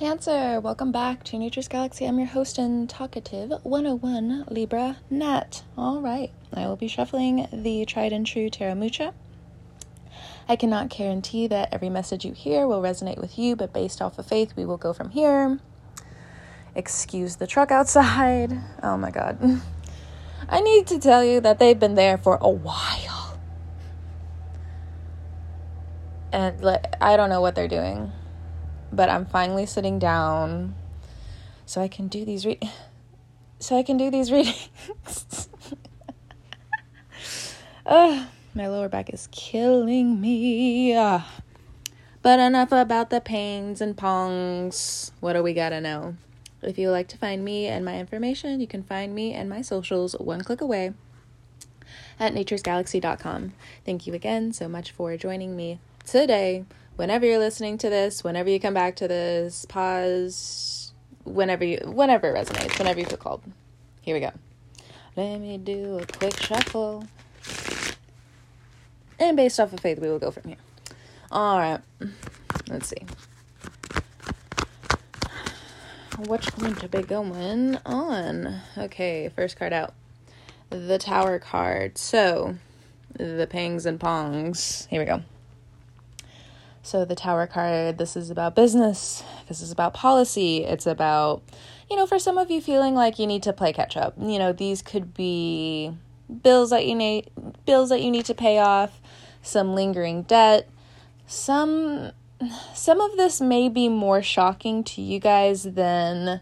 Cancer, welcome back to Nature's Galaxy. I'm your host and talkative 101 Libra Nat. All right, I will be shuffling the tried and true Tarot Mucha. I cannot guarantee that every message you hear will resonate with you, but based off of faith, we will go from here. Excuse the truck outside. Oh my god. I need to tell you that they've been there for a while. And like, I don't know what they're doing but I'm finally sitting down so I can do these re- so I can do these readings. my lower back is killing me. But enough about the pains and pongs. What do we gotta know? If you would like to find me and my information, you can find me and my socials one click away at naturesgalaxy.com. Thank you again so much for joining me today whenever you're listening to this, whenever you come back to this, pause whenever you whenever it resonates, whenever you feel called. Here we go. Let me do a quick shuffle. And based off of faith, we will go from here. All right. Let's see. What's going to be going on? Okay, first card out. The Tower card. So, the pangs and pongs. Here we go. So, the Tower card, this is about business, this is about policy, it's about, you know, for some of you feeling like you need to play catch up. You know, these could be bills that you need bills that you need to pay off, some lingering debt, some some of this may be more shocking to you guys than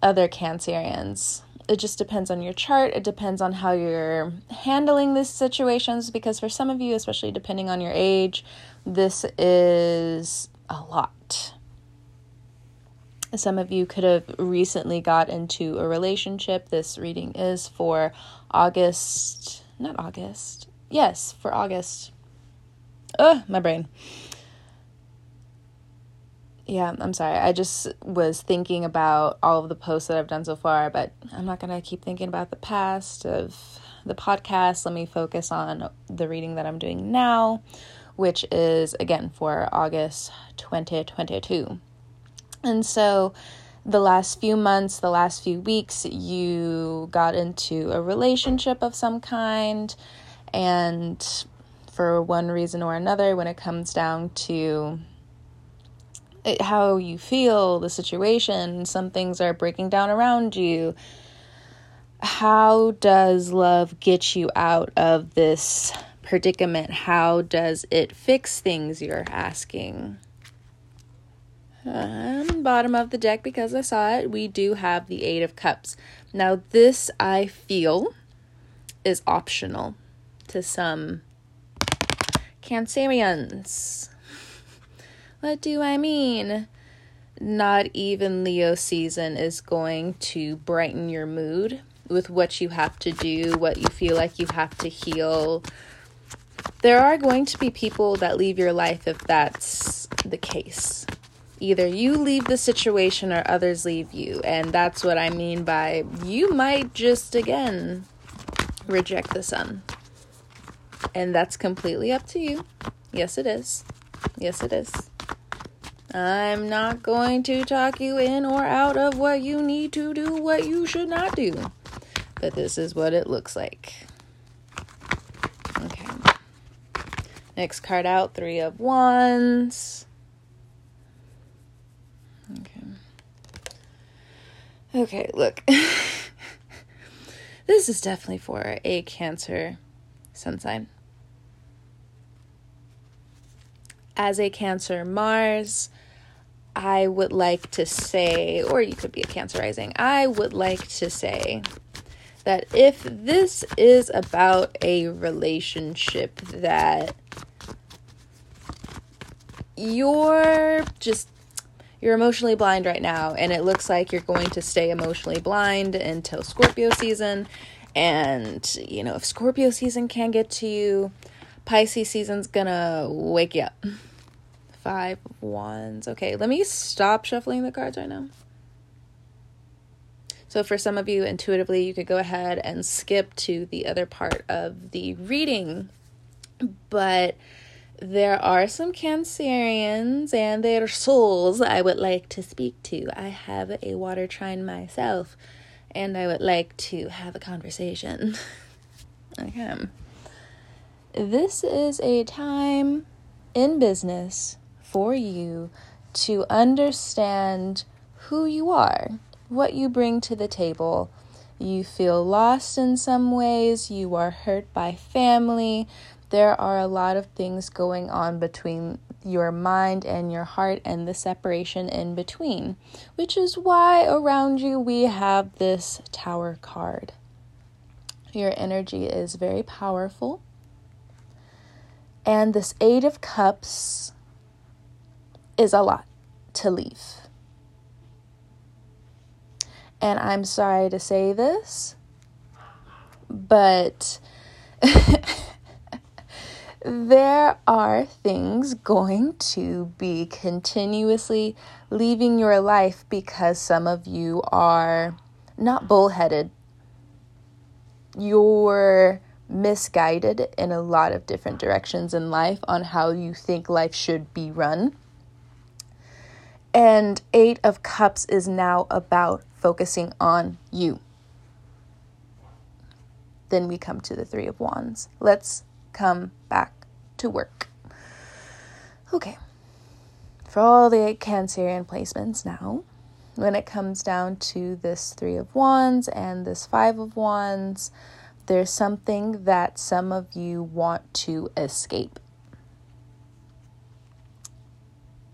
other cancerians it just depends on your chart. It depends on how you're handling these situations because for some of you, especially depending on your age, this is a lot. Some of you could have recently got into a relationship. This reading is for August, not August. Yes, for August. Ugh, my brain yeah, I'm sorry. I just was thinking about all of the posts that I've done so far, but I'm not going to keep thinking about the past of the podcast. Let me focus on the reading that I'm doing now, which is again for August 2022. And so, the last few months, the last few weeks, you got into a relationship of some kind, and for one reason or another, when it comes down to it, how you feel, the situation, some things are breaking down around you. How does love get you out of this predicament? How does it fix things? You're asking. Um, bottom of the deck, because I saw it, we do have the Eight of Cups. Now, this I feel is optional to some Cancerians. What do I mean? Not even Leo season is going to brighten your mood with what you have to do, what you feel like you have to heal. There are going to be people that leave your life if that's the case. Either you leave the situation or others leave you. And that's what I mean by you might just again reject the sun. And that's completely up to you. Yes, it is. Yes, it is. I'm not going to talk you in or out of what you need to do, what you should not do. But this is what it looks like. Okay. Next card out, three of wands. Okay. Okay, look. this is definitely for a Cancer sun sign. As a Cancer Mars, I would like to say, or you could be a Cancer rising, I would like to say that if this is about a relationship that you're just you're emotionally blind right now and it looks like you're going to stay emotionally blind until Scorpio season and you know if Scorpio season can get to you Pisces season's gonna wake you up Five Wands. Okay, let me stop shuffling the cards right now. So, for some of you, intuitively, you could go ahead and skip to the other part of the reading. But there are some Cancerians and their souls I would like to speak to. I have a water trine myself, and I would like to have a conversation. okay. This is a time in business for you to understand who you are, what you bring to the table. You feel lost in some ways, you are hurt by family, there are a lot of things going on between your mind and your heart and the separation in between, which is why around you we have this tower card. Your energy is very powerful. And this Eight of Cups is a lot to leave. And I'm sorry to say this, but there are things going to be continuously leaving your life because some of you are not bullheaded. You're misguided in a lot of different directions in life on how you think life should be run. And Eight of Cups is now about focusing on you. Then we come to the Three of Wands. Let's come to work. Okay, for all the Cancerian placements now, when it comes down to this Three of Wands and this Five of Wands, there's something that some of you want to escape.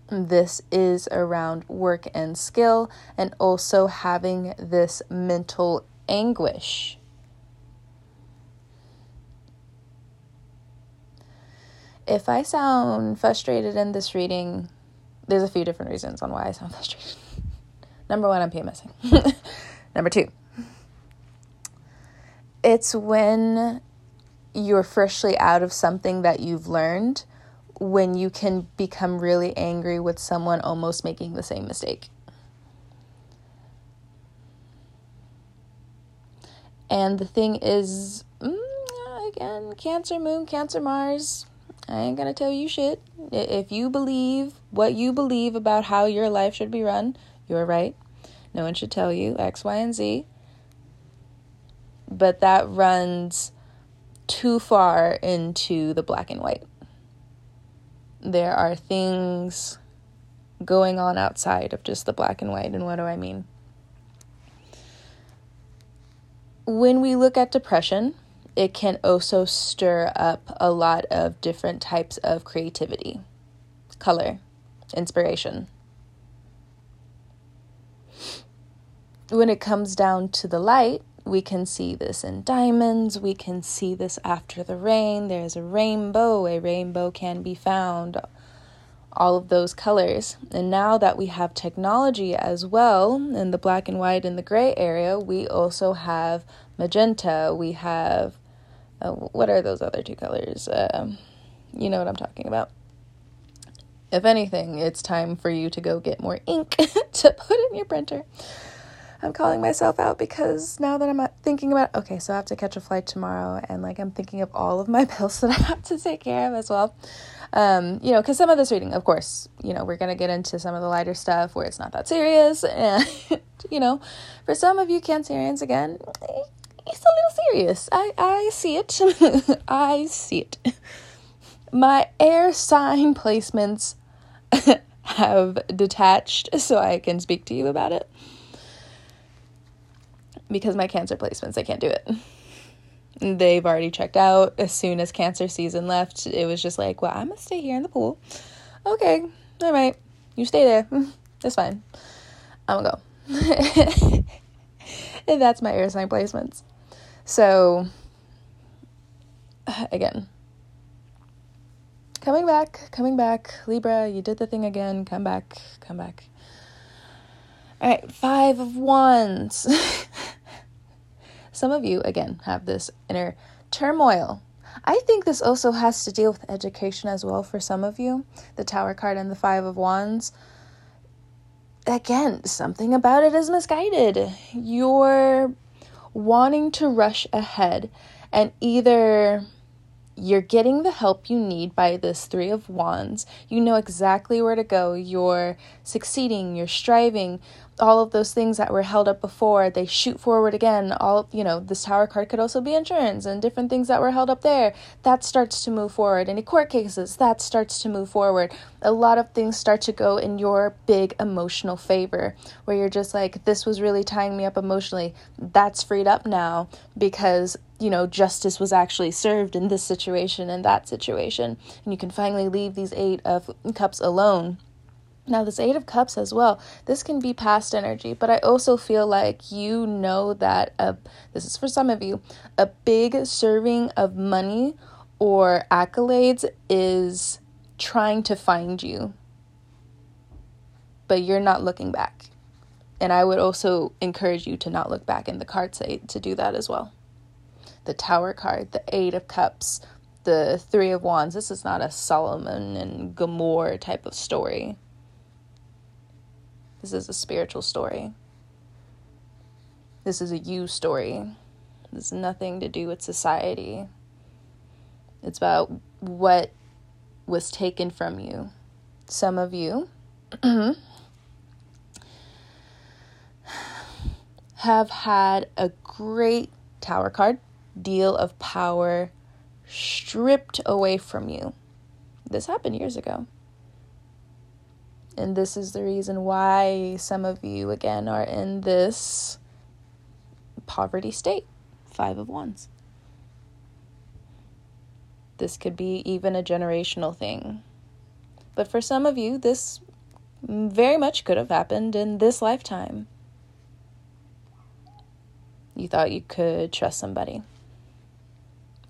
This is around work and skill, and also having this mental anguish if I sound frustrated in this reading, there's a few different reasons on why I sound frustrated. Number one, I'm PMSing. Number two, it's when you're freshly out of something that you've learned when you can become really angry with someone almost making the same mistake. And the thing is, mm, again, Cancer Moon, Cancer Mars, I ain't gonna tell you shit. If you believe what you believe about how your life should be run, you're right. No one should tell you X, Y, and Z. But that runs too far into the black and white. There are things going on outside of just the black and white. And what do I mean? When we look at depression, it can also stir up a lot of different types of creativity, color, inspiration. When it comes down to the light, we can see this in diamonds, we can see this after the rain. There's a rainbow, a rainbow can be found, all of those colors. And now that we have technology as well in the black and white and the gray area, we also have magenta, we have uh, what are those other two colors? Uh, you know what I'm talking about. If anything, it's time for you to go get more ink to put in your printer. I'm calling myself out because now that I'm thinking about okay, so I have to catch a flight tomorrow, and like I'm thinking of all of my bills that I have to take care of as well. Um, you know, because some of this reading, of course, you know, we're gonna get into some of the lighter stuff where it's not that serious, and you know, for some of you Cancerians, again, it's a little serious. I, I see it. I see it. My air sign placements have detached so I can speak to you about it. Because my cancer placements, I can't do it. They've already checked out. As soon as cancer season left, it was just like, well, I'm gonna stay here in the pool. Okay, all right, you stay there. That's fine. I'm gonna go. that's my air sign placements. So, again, coming back, coming back. Libra, you did the thing again. Come back, come back. All right, five of wands. Some of you, again, have this inner turmoil. I think this also has to deal with education as well for some of you. The Tower card and the Five of Wands. Again, something about it is misguided. You're wanting to rush ahead and either you're getting the help you need by this three of wands you know exactly where to go you're succeeding you're striving all of those things that were held up before they shoot forward again all you know this tower card could also be insurance and different things that were held up there. That starts to move forward. Any court cases that starts to move forward. A lot of things start to go in your big emotional favor where you're just like this was really tying me up emotionally. That's freed up now because you know justice was actually served in this situation and that situation. And you can finally leave these eight of cups alone now, this Eight of Cups as well, this can be past energy, but I also feel like you know that a, this is for some of you, a big serving of money or accolades is trying to find you, but you're not looking back. And I would also encourage you to not look back, and the cards say to do that as well. The Tower card, the Eight of Cups, the Three of Wands. This is not a Sodom and Gomorrah type of story this is a spiritual story. This is a you story. Has nothing to do with society. It's about what was taken from you. Some of you have had a great tower card deal of power stripped away from you. This happened years ago. And this is the reason why some of you, again, are in this poverty state. Five of Wands. This could be even a generational thing. But for some of you, this very much could have happened in this lifetime. You thought you could trust somebody.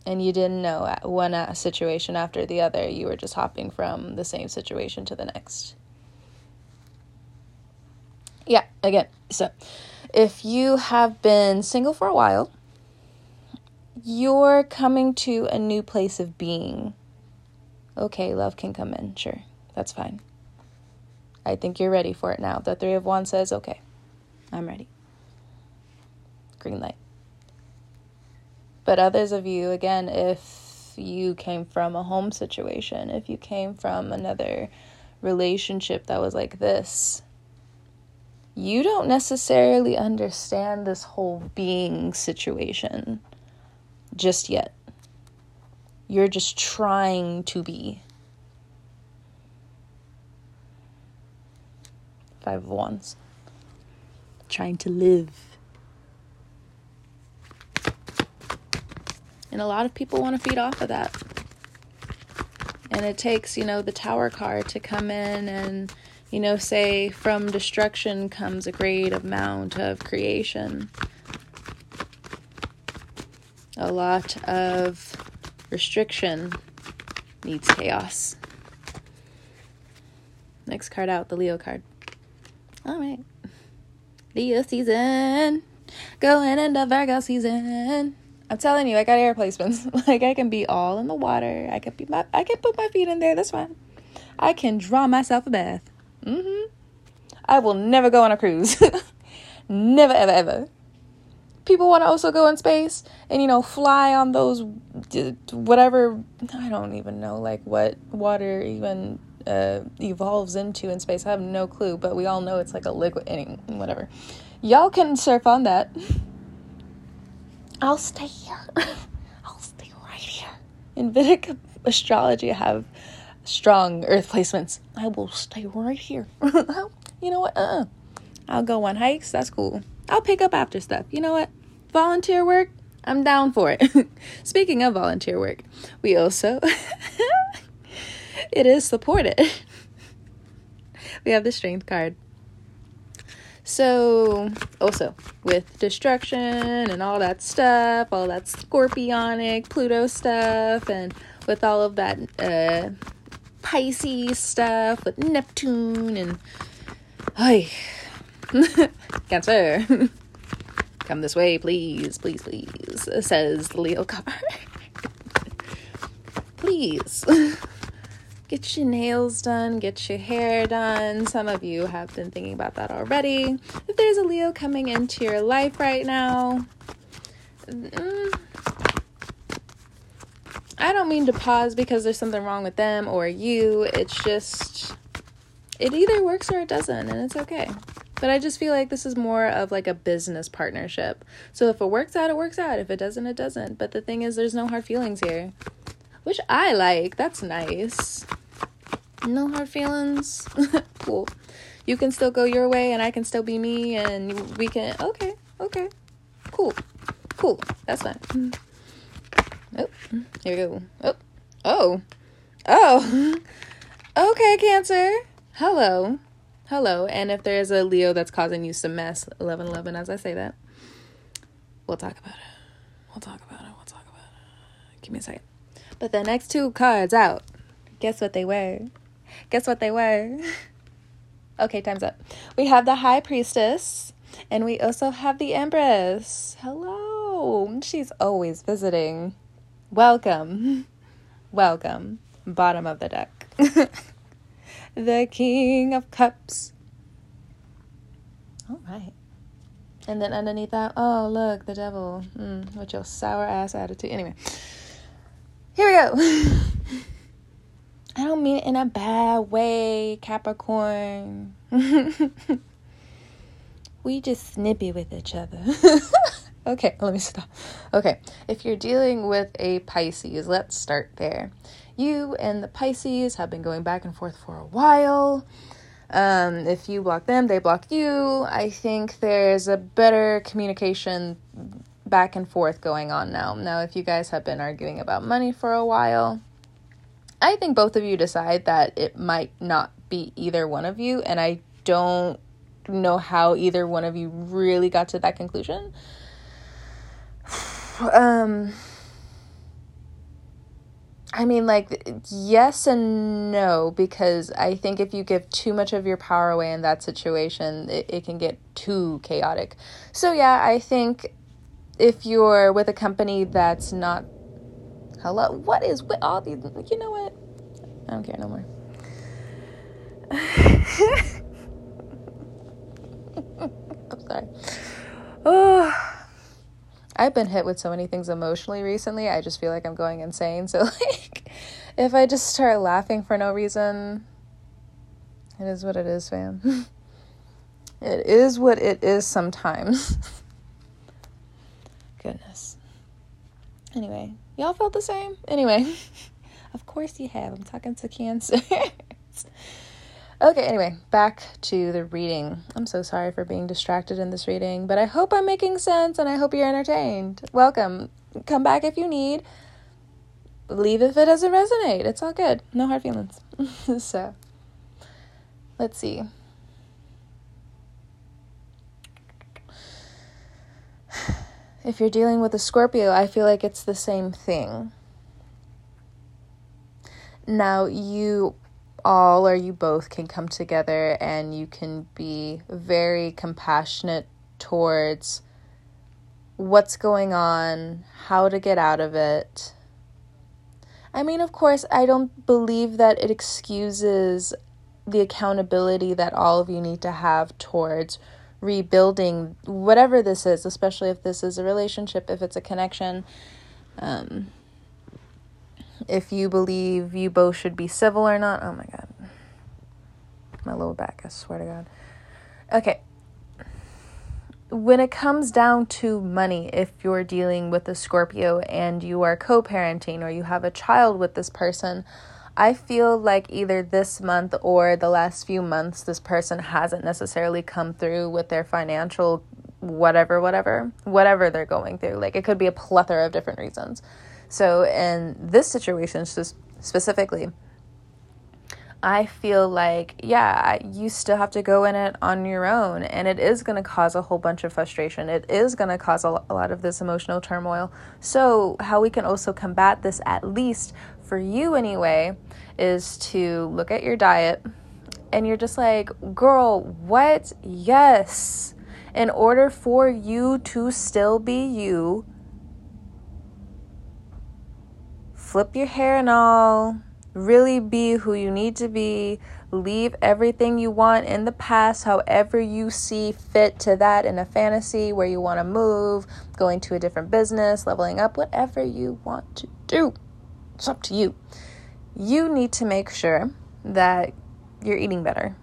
And you didn't know one uh, situation after the other. You were just hopping from the same situation to the next yeah, again, so if you have been single for a while, you're coming to a new place of being. Okay, love can come in, sure, that's fine. I think you're ready for it now. The Three of Wands says, okay, I'm ready. Green light. But others of you, again, if you came from a home situation, if you came from another relationship that was like this, you don't necessarily understand this whole being situation just yet. You're just trying to be. Five of Wands. Trying to live. And a lot of people want to feed off of that. And it takes, you know, the Tower card to come in and you know, say from destruction comes a great amount of creation. A lot of restriction needs chaos. Next card out, the Leo card. All right. Leo season. Going into Virgo season. I'm telling you, I got air placements. like I can be all in the water. I can be my I can put my feet in there, that's fine. I can draw myself a bath. Mm-hmm. I will never go on a cruise. never, ever, ever. People want to also go in space and, you know, fly on those, whatever, I don't even know, like what water even uh, evolves into in space. I have no clue, but we all know it's like a liquid, any, whatever. Y'all can surf on that. I'll stay here. I'll stay right here. In Vedic astrology, I have strong earth placements. I will stay right here. you know what? Uh, I'll go on hikes. That's cool. I'll pick up after stuff. You know what? Volunteer work. I'm down for it. Speaking of volunteer work, we also it is supported. we have the strength card. So, also with destruction and all that stuff, all that scorpionic Pluto stuff, and with all of that uh, Pisces stuff with Neptune and hi Cancer. Come this way, please, please, please, says the Leo card. please. Get your nails done, get your hair done. Some of you have been thinking about that already. If there's a Leo coming into your life right now, mm, I don't mean to pause because there's something wrong with them or you. It's just, it either works or it doesn't, and it's okay. But I just feel like this is more of like a business partnership. So if it works out, it works out. If it doesn't, it doesn't. But the thing is, there's no hard feelings here, which I like. That's nice. No hard feelings. cool. You can still go your way, and I can still be me, and we can. Okay, okay. Cool. Cool. That's fine. Oh, here we go. Oh, oh, oh. Okay, Cancer. Hello. Hello. And if there is a Leo that's causing you some mess, 11 11, as I say that, we'll talk about it. We'll talk about it. We'll talk about it. Give me a second. But the next two cards out, guess what they were? Guess what they were? okay, time's up. We have the High Priestess, and we also have the Empress. Hello. She's always visiting. Welcome. Welcome. Bottom of the deck. the King of Cups. All right. And then underneath that, oh, look, the devil. Mm, with your sour ass attitude. Anyway, here we go. I don't mean it in a bad way, Capricorn. we just snippy with each other. Okay, let me stop. Okay, if you're dealing with a Pisces, let's start there. You and the Pisces have been going back and forth for a while. Um, if you block them, they block you. I think there's a better communication back and forth going on now. Now, if you guys have been arguing about money for a while, I think both of you decide that it might not be either one of you, and I don't know how either one of you really got to that conclusion um I mean, like, yes and no, because I think if you give too much of your power away in that situation, it, it can get too chaotic. So, yeah, I think if you're with a company that's not. Hello? What is with all these. You know what? I don't care no more. I'm sorry. Oh. I've been hit with so many things emotionally recently. I just feel like I'm going insane. So like if I just start laughing for no reason, it is what it is, fam. it is what it is sometimes. Goodness. Anyway, y'all felt the same? Anyway, of course you have. I'm talking to Cancer. Okay, anyway, back to the reading. I'm so sorry for being distracted in this reading, but I hope I'm making sense and I hope you're entertained. Welcome. Come back if you need. Leave if it doesn't resonate. It's all good. No hard feelings. so, let's see. If you're dealing with a Scorpio, I feel like it's the same thing. Now, you all or you both can come together and you can be very compassionate towards what's going on, how to get out of it. I mean, of course, I don't believe that it excuses the accountability that all of you need to have towards rebuilding whatever this is, especially if this is a relationship, if it's a connection. Um, if you believe you both should be civil or not. Oh my god. My lower back, I swear to God. Okay. When it comes down to money, if you're dealing with a Scorpio and you are co parenting or you have a child with this person, I feel like either this month or the last few months, this person hasn't necessarily come through with their financial whatever, whatever, whatever they're going through. Like it could be a plethora of different reasons. So, in this situation specifically, I feel like, yeah, you still have to go in it on your own, and it is going to cause a whole bunch of frustration. It is going to cause a lot of this emotional turmoil. So, how we can also combat this, at least for you anyway, is to look at your diet and you're just like, girl, what? Yes. In order for you to still be you, flip your hair and all, really be who you need to be, leave everything you want in the past, however you see fit to that in a fantasy where you want to move, going to a different business, leveling up, whatever you want to do. It's up to you. You need to make sure that you're eating better,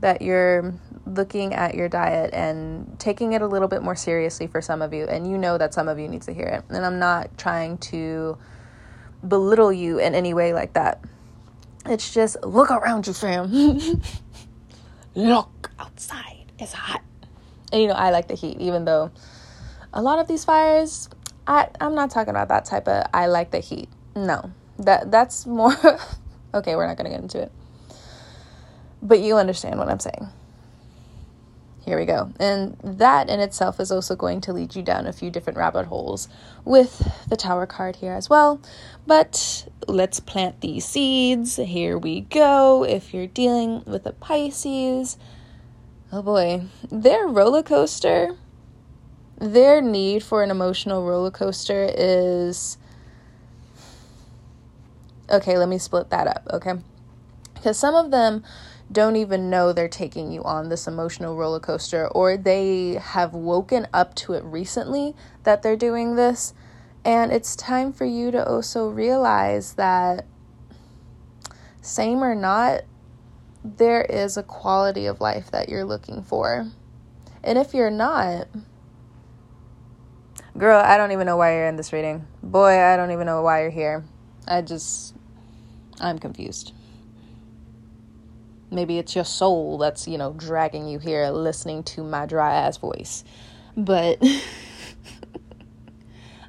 that you're looking at your diet and taking it a little bit more seriously for some of you. And you know that some of you need to hear it. And I'm not trying to belittle you in any way like that. It's just look around you, fam. look outside. It's hot. And you know, I like the heat, even though a lot of these fires, I, I'm not talking about that type of I like the heat. No. That that's more okay, we're not gonna get into it. But you understand what I'm saying. Here we go. And that in itself is also going to lead you down a few different rabbit holes with the tower card here as well. But let's plant these seeds. Here we go. If you're dealing with a Pisces, oh boy, their roller coaster, their need for an emotional roller coaster is. Okay, let me split that up, okay? Because some of them don't even know they're taking you on this emotional roller coaster, or they have woken up to it recently that they're doing this. And it's time for you to also realize that, same or not, there is a quality of life that you're looking for. And if you're not, girl, I don't even know why you're in this reading. Boy, I don't even know why you're here. I just, I'm confused. Maybe it's your soul that's, you know, dragging you here listening to my dry ass voice. But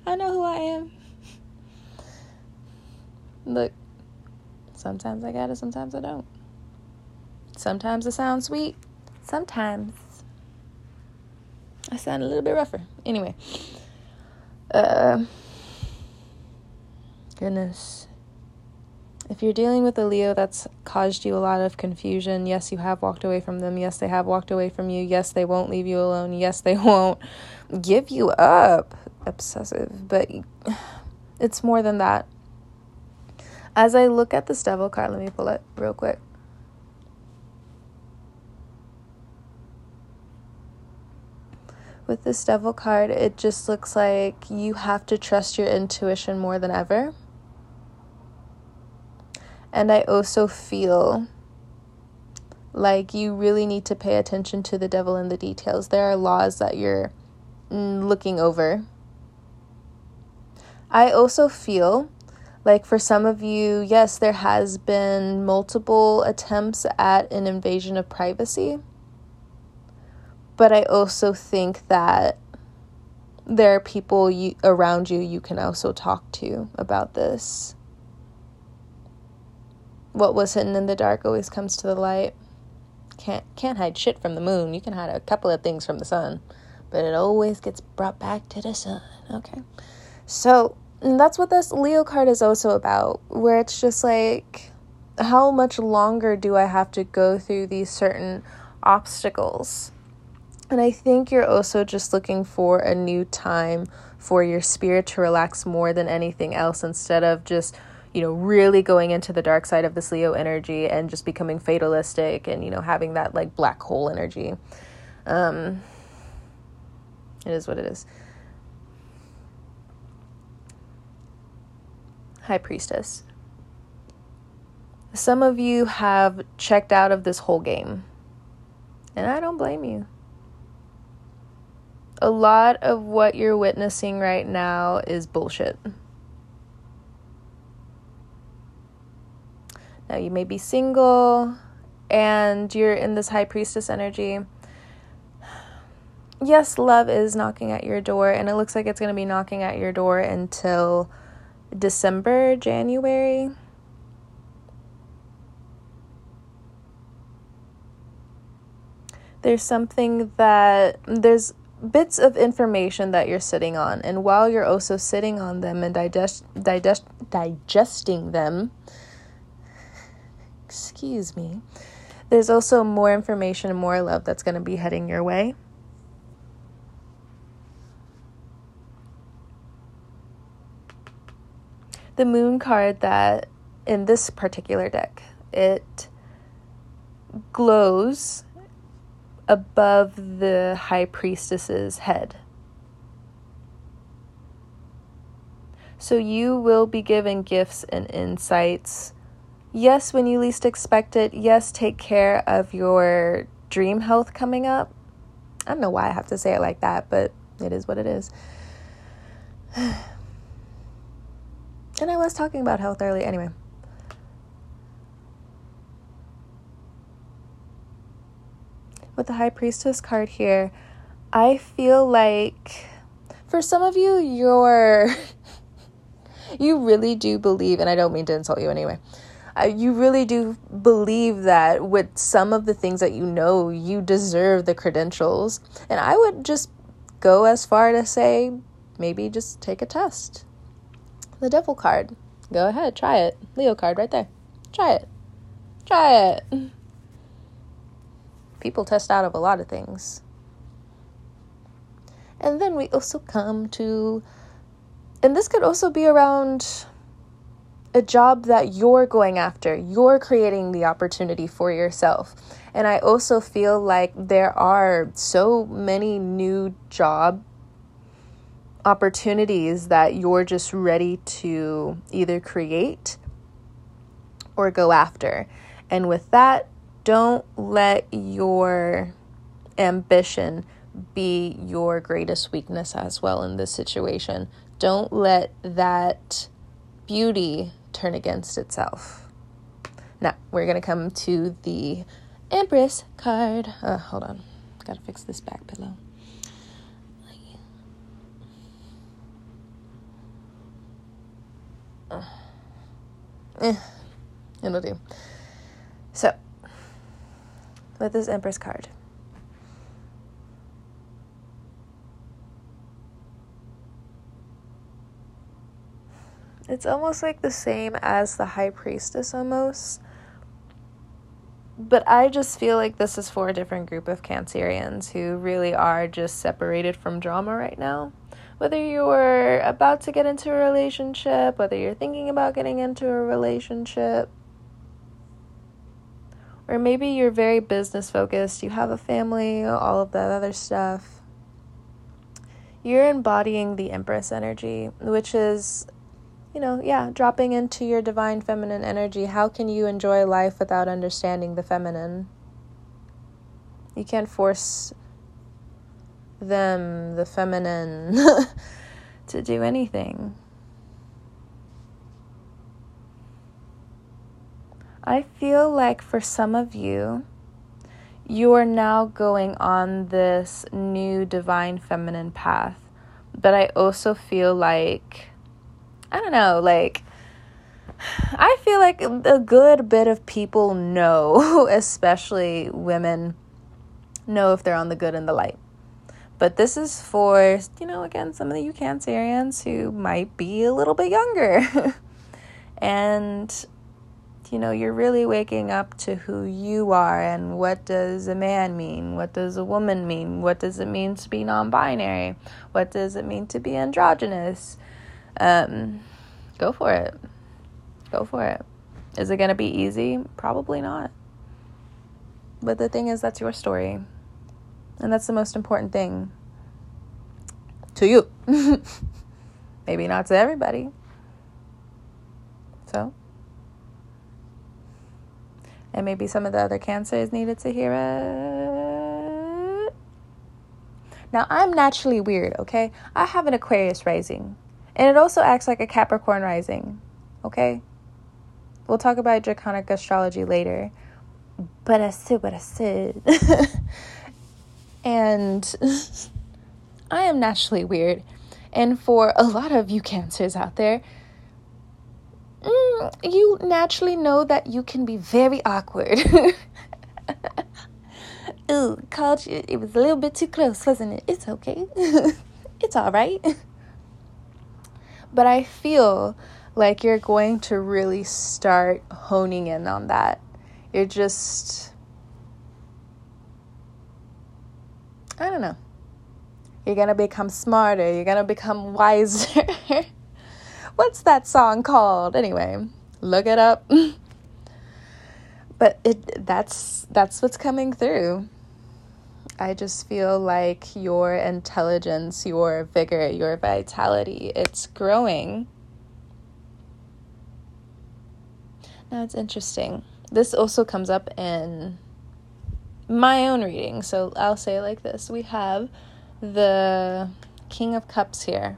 I know who I am. Look, sometimes I got it, sometimes I don't. Sometimes it sounds sweet, sometimes I sound a little bit rougher. Anyway, uh, goodness. If you're dealing with a Leo that's caused you a lot of confusion, yes, you have walked away from them. Yes, they have walked away from you. Yes, they won't leave you alone. Yes, they won't give you up. Obsessive, but it's more than that. As I look at this devil card, let me pull it real quick. With this devil card, it just looks like you have to trust your intuition more than ever and I also feel like you really need to pay attention to the devil in the details. There are laws that you're mm, looking over. I also feel like for some of you, yes, there has been multiple attempts at an invasion of privacy. But I also think that there are people you, around you you can also talk to about this what was hidden in the dark always comes to the light. Can't can't hide shit from the moon. You can hide a couple of things from the sun, but it always gets brought back to the sun. Okay. So, that's what this Leo card is also about, where it's just like how much longer do I have to go through these certain obstacles? And I think you're also just looking for a new time for your spirit to relax more than anything else instead of just you know, really going into the dark side of this Leo energy and just becoming fatalistic and, you know, having that like black hole energy. Um, it is what it is. High Priestess. Some of you have checked out of this whole game, and I don't blame you. A lot of what you're witnessing right now is bullshit. You may be single and you're in this high priestess energy. Yes, love is knocking at your door, and it looks like it's going to be knocking at your door until December, January. There's something that there's bits of information that you're sitting on, and while you're also sitting on them and digest, digest, digesting them, excuse me, there's also more information and more love that's going to be heading your way. The moon card that in this particular deck, it glows above the high priestess's head. So you will be given gifts and insights. Yes, when you least expect it. Yes, take care of your dream health coming up. I don't know why I have to say it like that, but it is what it is. and I was talking about health earlier anyway. With the High Priestess card here, I feel like for some of you, you're. you really do believe, and I don't mean to insult you anyway. You really do believe that with some of the things that you know, you deserve the credentials. And I would just go as far to say maybe just take a test. The devil card. Go ahead, try it. Leo card right there. Try it. Try it. People test out of a lot of things. And then we also come to, and this could also be around a job that you're going after. You're creating the opportunity for yourself. And I also feel like there are so many new job opportunities that you're just ready to either create or go after. And with that, don't let your ambition be your greatest weakness as well in this situation. Don't let that beauty turn against itself. Now, we're going to come to the Empress card. Uh, hold on. Gotta fix this back pillow. Uh, eh, it'll do. So, with this Empress card, It's almost like the same as the High Priestess, almost. But I just feel like this is for a different group of Cancerians who really are just separated from drama right now. Whether you're about to get into a relationship, whether you're thinking about getting into a relationship, or maybe you're very business focused, you have a family, all of that other stuff. You're embodying the Empress energy, which is you know, yeah, dropping into your divine feminine energy. How can you enjoy life without understanding the feminine? You can't force them, the feminine, to do anything. I feel like for some of you, you are now going on this new divine feminine path. But I also feel like I don't know, like I feel like a good bit of people know, especially women, know if they're on the good and the light. But this is for, you know, again, some of the you Cancerians who might be a little bit younger. and, you know, you're really waking up to who you are and what does a man mean? What does a woman mean? What does it mean to be non binary? What does it mean to be androgynous? Um, go for it. Go for it. Is it going to be easy? Probably not. But the thing is, that's your story. And that's the most important thing to you. Maybe not to everybody. So, and maybe some of the other cancers needed to hear it. Now, I'm naturally weird, okay? I have an Aquarius rising. And it also acts like a Capricorn rising. Okay? We'll talk about draconic astrology later. But I said what I said. and I am naturally weird. And for a lot of you cancers out there, mm, you naturally know that you can be very awkward. Ooh, you. It was a little bit too close, wasn't it? It's okay. it's all right. But I feel like you're going to really start honing in on that. You're just, I don't know. You're going to become smarter. You're going to become wiser. What's that song called? Anyway, look it up. but it that's that's what's coming through. I just feel like your intelligence, your vigor, your vitality, it's growing. Now it's interesting. This also comes up in my own reading, so I'll say it like this. We have the King of Cups here.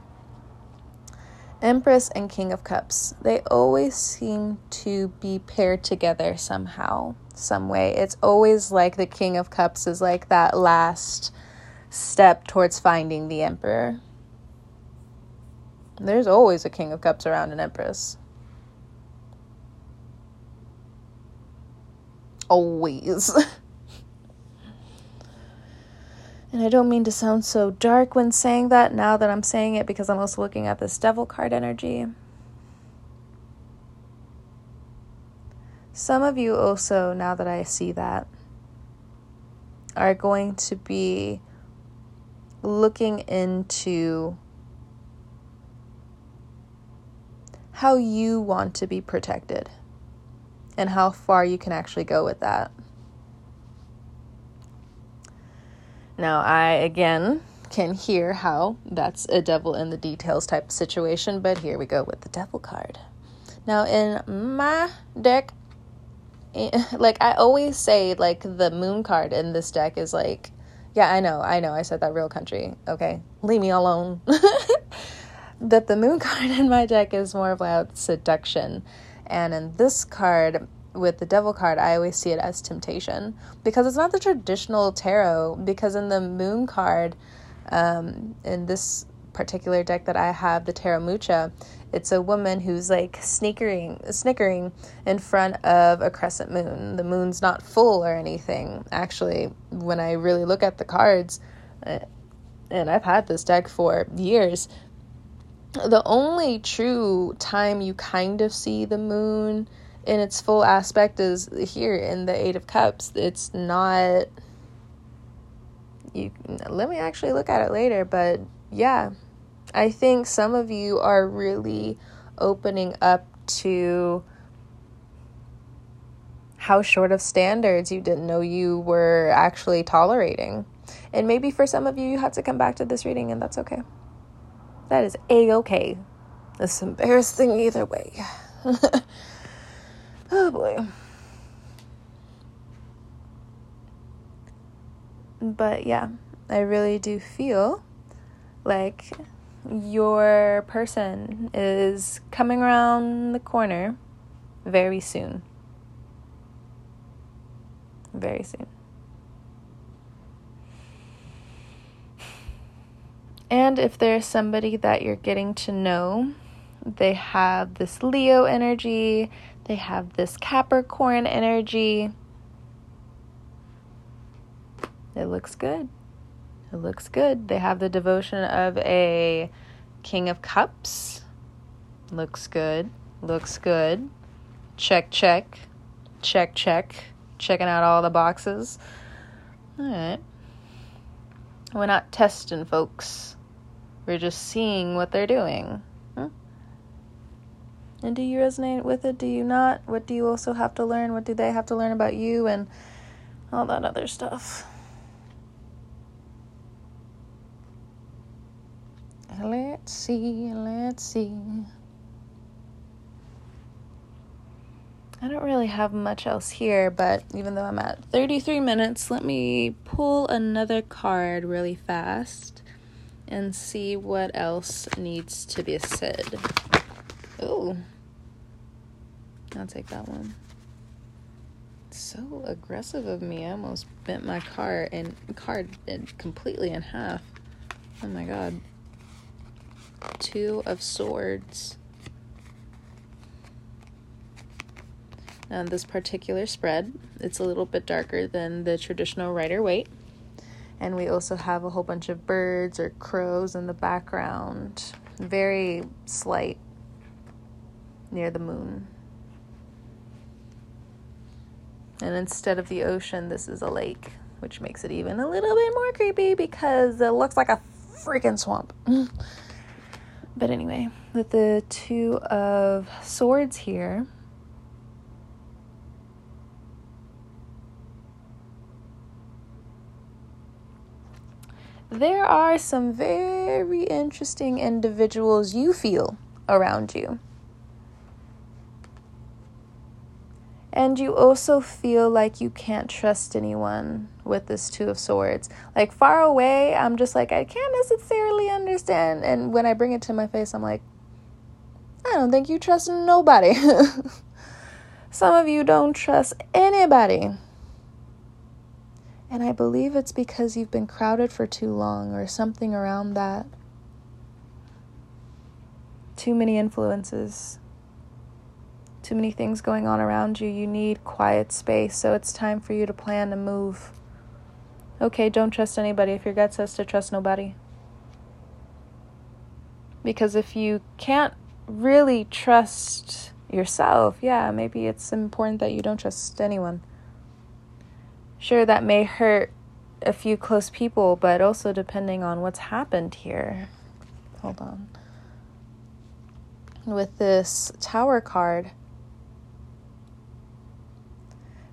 Empress and King of Cups, they always seem to be paired together somehow some way. It's always like the King of Cups is like that last step towards finding the Emperor. There's always a King of Cups around an Empress. Always. And I don't mean to sound so dark when saying that now that I'm saying it because I'm also looking at this devil card energy. Some of you also, now that I see that, are going to be looking into how you want to be protected and how far you can actually go with that. Now, I again can hear how that's a devil in the details type situation, but here we go with the devil card. Now, in my deck, like I always say, like the moon card in this deck is like, yeah, I know, I know, I said that real country. Okay, leave me alone. that the moon card in my deck is more about seduction. And in this card, with the devil card, I always see it as temptation because it's not the traditional tarot. Because in the moon card, um, in this particular deck that I have, the Tarot Mucha, it's a woman who's like snickering, snickering in front of a crescent moon. The moon's not full or anything. Actually, when I really look at the cards, uh, and I've had this deck for years, the only true time you kind of see the moon in its full aspect is here in the Eight of Cups. It's not. You let me actually look at it later, but yeah, I think some of you are really opening up to how short of standards you didn't know you were actually tolerating. And maybe for some of you, you have to come back to this reading, and that's okay. That is a okay. It's embarrassing either way. Oh boy. But yeah, I really do feel like your person is coming around the corner very soon. Very soon. And if there's somebody that you're getting to know, they have this Leo energy, they have this Capricorn energy. It looks good. It looks good. They have the devotion of a King of Cups. Looks good. Looks good. Check, check. Check, check. Checking out all the boxes. All right. We're not testing folks. We're just seeing what they're doing. And do you resonate with it? Do you not? What do you also have to learn? What do they have to learn about you and all that other stuff? Let's see, let's see. I don't really have much else here, but even though I'm at 33 minutes, let me pull another card really fast and see what else needs to be said. Oh. I'll take that one. So aggressive of me. I almost bent my car and card completely in half. Oh my god. Two of swords. Now this particular spread, it's a little bit darker than the traditional Rider Waite. And we also have a whole bunch of birds or crows in the background. Very slight near the moon. And instead of the ocean, this is a lake, which makes it even a little bit more creepy because it looks like a freaking swamp. but anyway, with the two of swords here, there are some very interesting individuals you feel around you. And you also feel like you can't trust anyone with this Two of Swords. Like far away, I'm just like, I can't necessarily understand. And when I bring it to my face, I'm like, I don't think you trust nobody. Some of you don't trust anybody. And I believe it's because you've been crowded for too long or something around that. Too many influences, too many things going on around you. You need quiet space, so it's time for you to plan to move. Okay, don't trust anybody if your gut says to trust nobody. Because if you can't really trust yourself, yeah, maybe it's important that you don't trust anyone. Sure, that may hurt a few close people, but also depending on what's happened here. Hold on. With this tower card,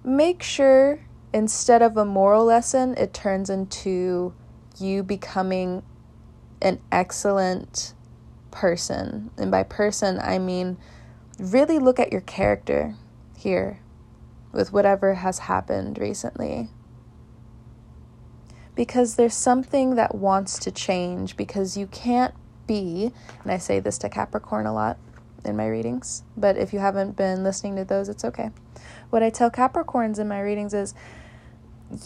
make sure instead of a moral lesson, it turns into you becoming an excellent person. And by person, I mean really look at your character here with whatever has happened recently. Because there's something that wants to change, because you can't be, and I say this to Capricorn a lot in my readings, but if you haven't been listening to those, it's okay. What I tell Capricorns in my readings is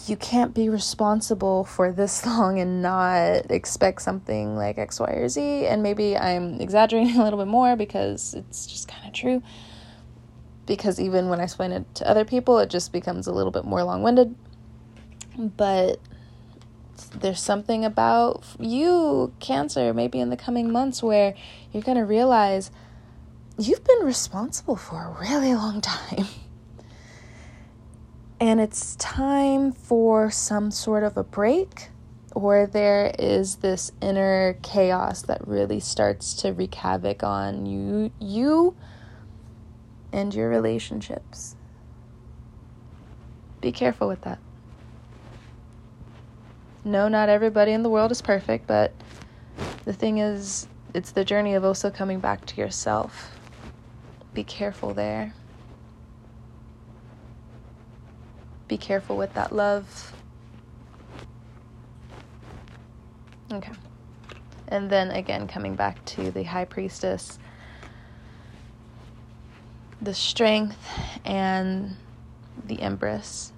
you can't be responsible for this long and not expect something like X, Y, or Z. And maybe I'm exaggerating a little bit more because it's just kind of true because even when I explain it to other people, it just becomes a little bit more long winded. But there's something about you, Cancer, maybe in the coming months, where you're going to realize you've been responsible for a really long time. And it's time for some sort of a break, or there is this inner chaos that really starts to wreak havoc on you, you and your relationships. Be careful with that. No, not everybody in the world is perfect, but the thing is, it's the journey of also coming back to yourself. Be careful there. Be careful with that love. Okay. And then again, coming back to the high priestess the strength and the Empress.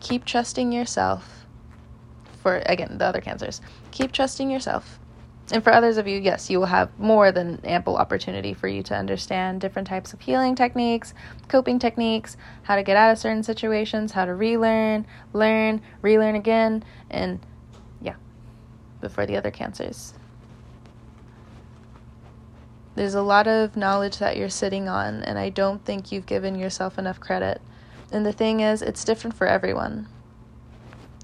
Keep trusting yourself. For again, the other cancers, keep trusting yourself. And for others of you, yes, you will have more than ample opportunity for you to understand different types of healing techniques, coping techniques, how to get out of certain situations, how to relearn, learn, relearn again, and yeah, before the other cancers. There's a lot of knowledge that you're sitting on, and I don't think you've given yourself enough credit. And the thing is, it's different for everyone.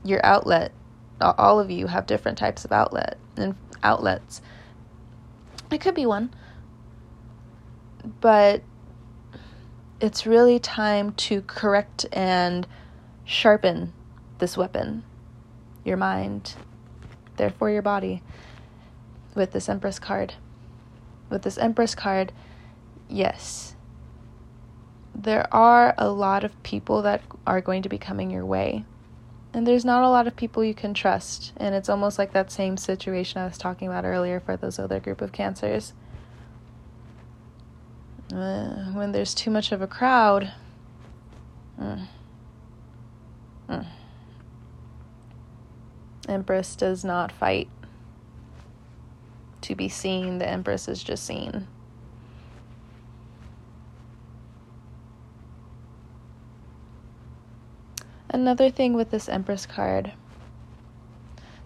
Your outlet, all of you have different types of outlet and outlets. It could be one, but it's really time to correct and sharpen this weapon, your mind, therefore your body, with this Empress card with this Empress card, yes, there are a lot of people that are going to be coming your way. And there's not a lot of people you can trust. And it's almost like that same situation I was talking about earlier for those other group of cancers. Uh, when there's too much of a crowd, mm, mm, Empress does not fight to be seen, the Empress is just seen. Another thing with this Empress card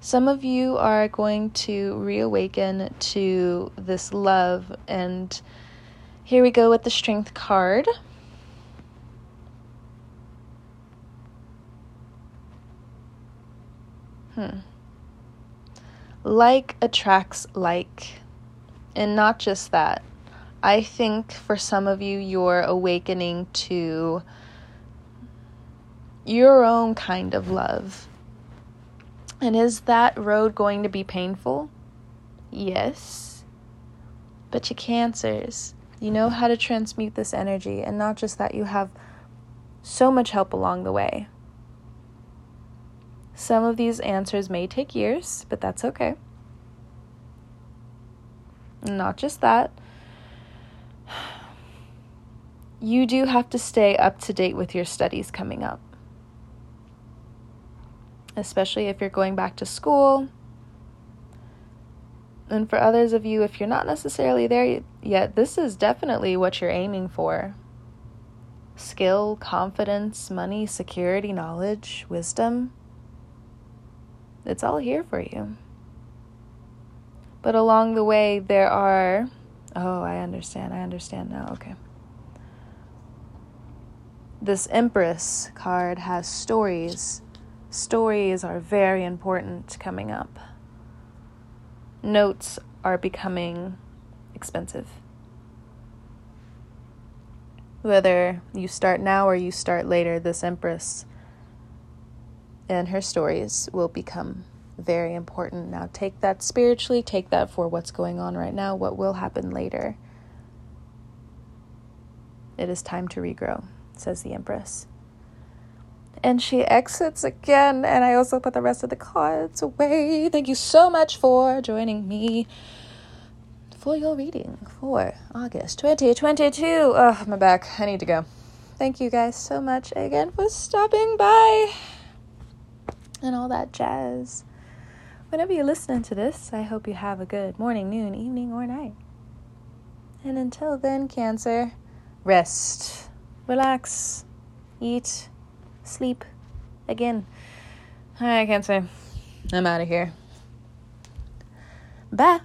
some of you are going to reawaken to this love, and here we go with the Strength card. Hmm like attracts like. And not just that. I think for some of you, you're awakening to your own kind of love. And is that road going to be painful? Yes. But you cancers, You know how to transmute this energy, and not just that, you have so much help along the way. Some of these answers may take years, but that's okay. Not just that, you do have to stay up to date with your studies coming up. Especially if you're going back to school. And for others of you, if you're not necessarily there yet, this is definitely what you're aiming for skill, confidence, money, security, knowledge, wisdom. It's all here for you. But along the way, there are. Oh, I understand. I understand now. Okay. This Empress card has stories. Stories are very important coming up. Notes are becoming expensive. Whether you start now or you start later, this Empress and her stories will become very important. Now, take that spiritually, take that for what's going on right now, what will happen later. It is time to regrow, says the Empress. And she exits again, and I also put the rest of the cards away. Thank you so much for joining me for your reading for August 2022. Oh, my back. I need to go. Thank you guys so much again for stopping by and all that jazz. Whenever you're listening to this, I hope you have a good morning, noon, evening, or night. And until then, Cancer, rest, relax, eat, sleep again. I can't say. I'm out of here. Bye.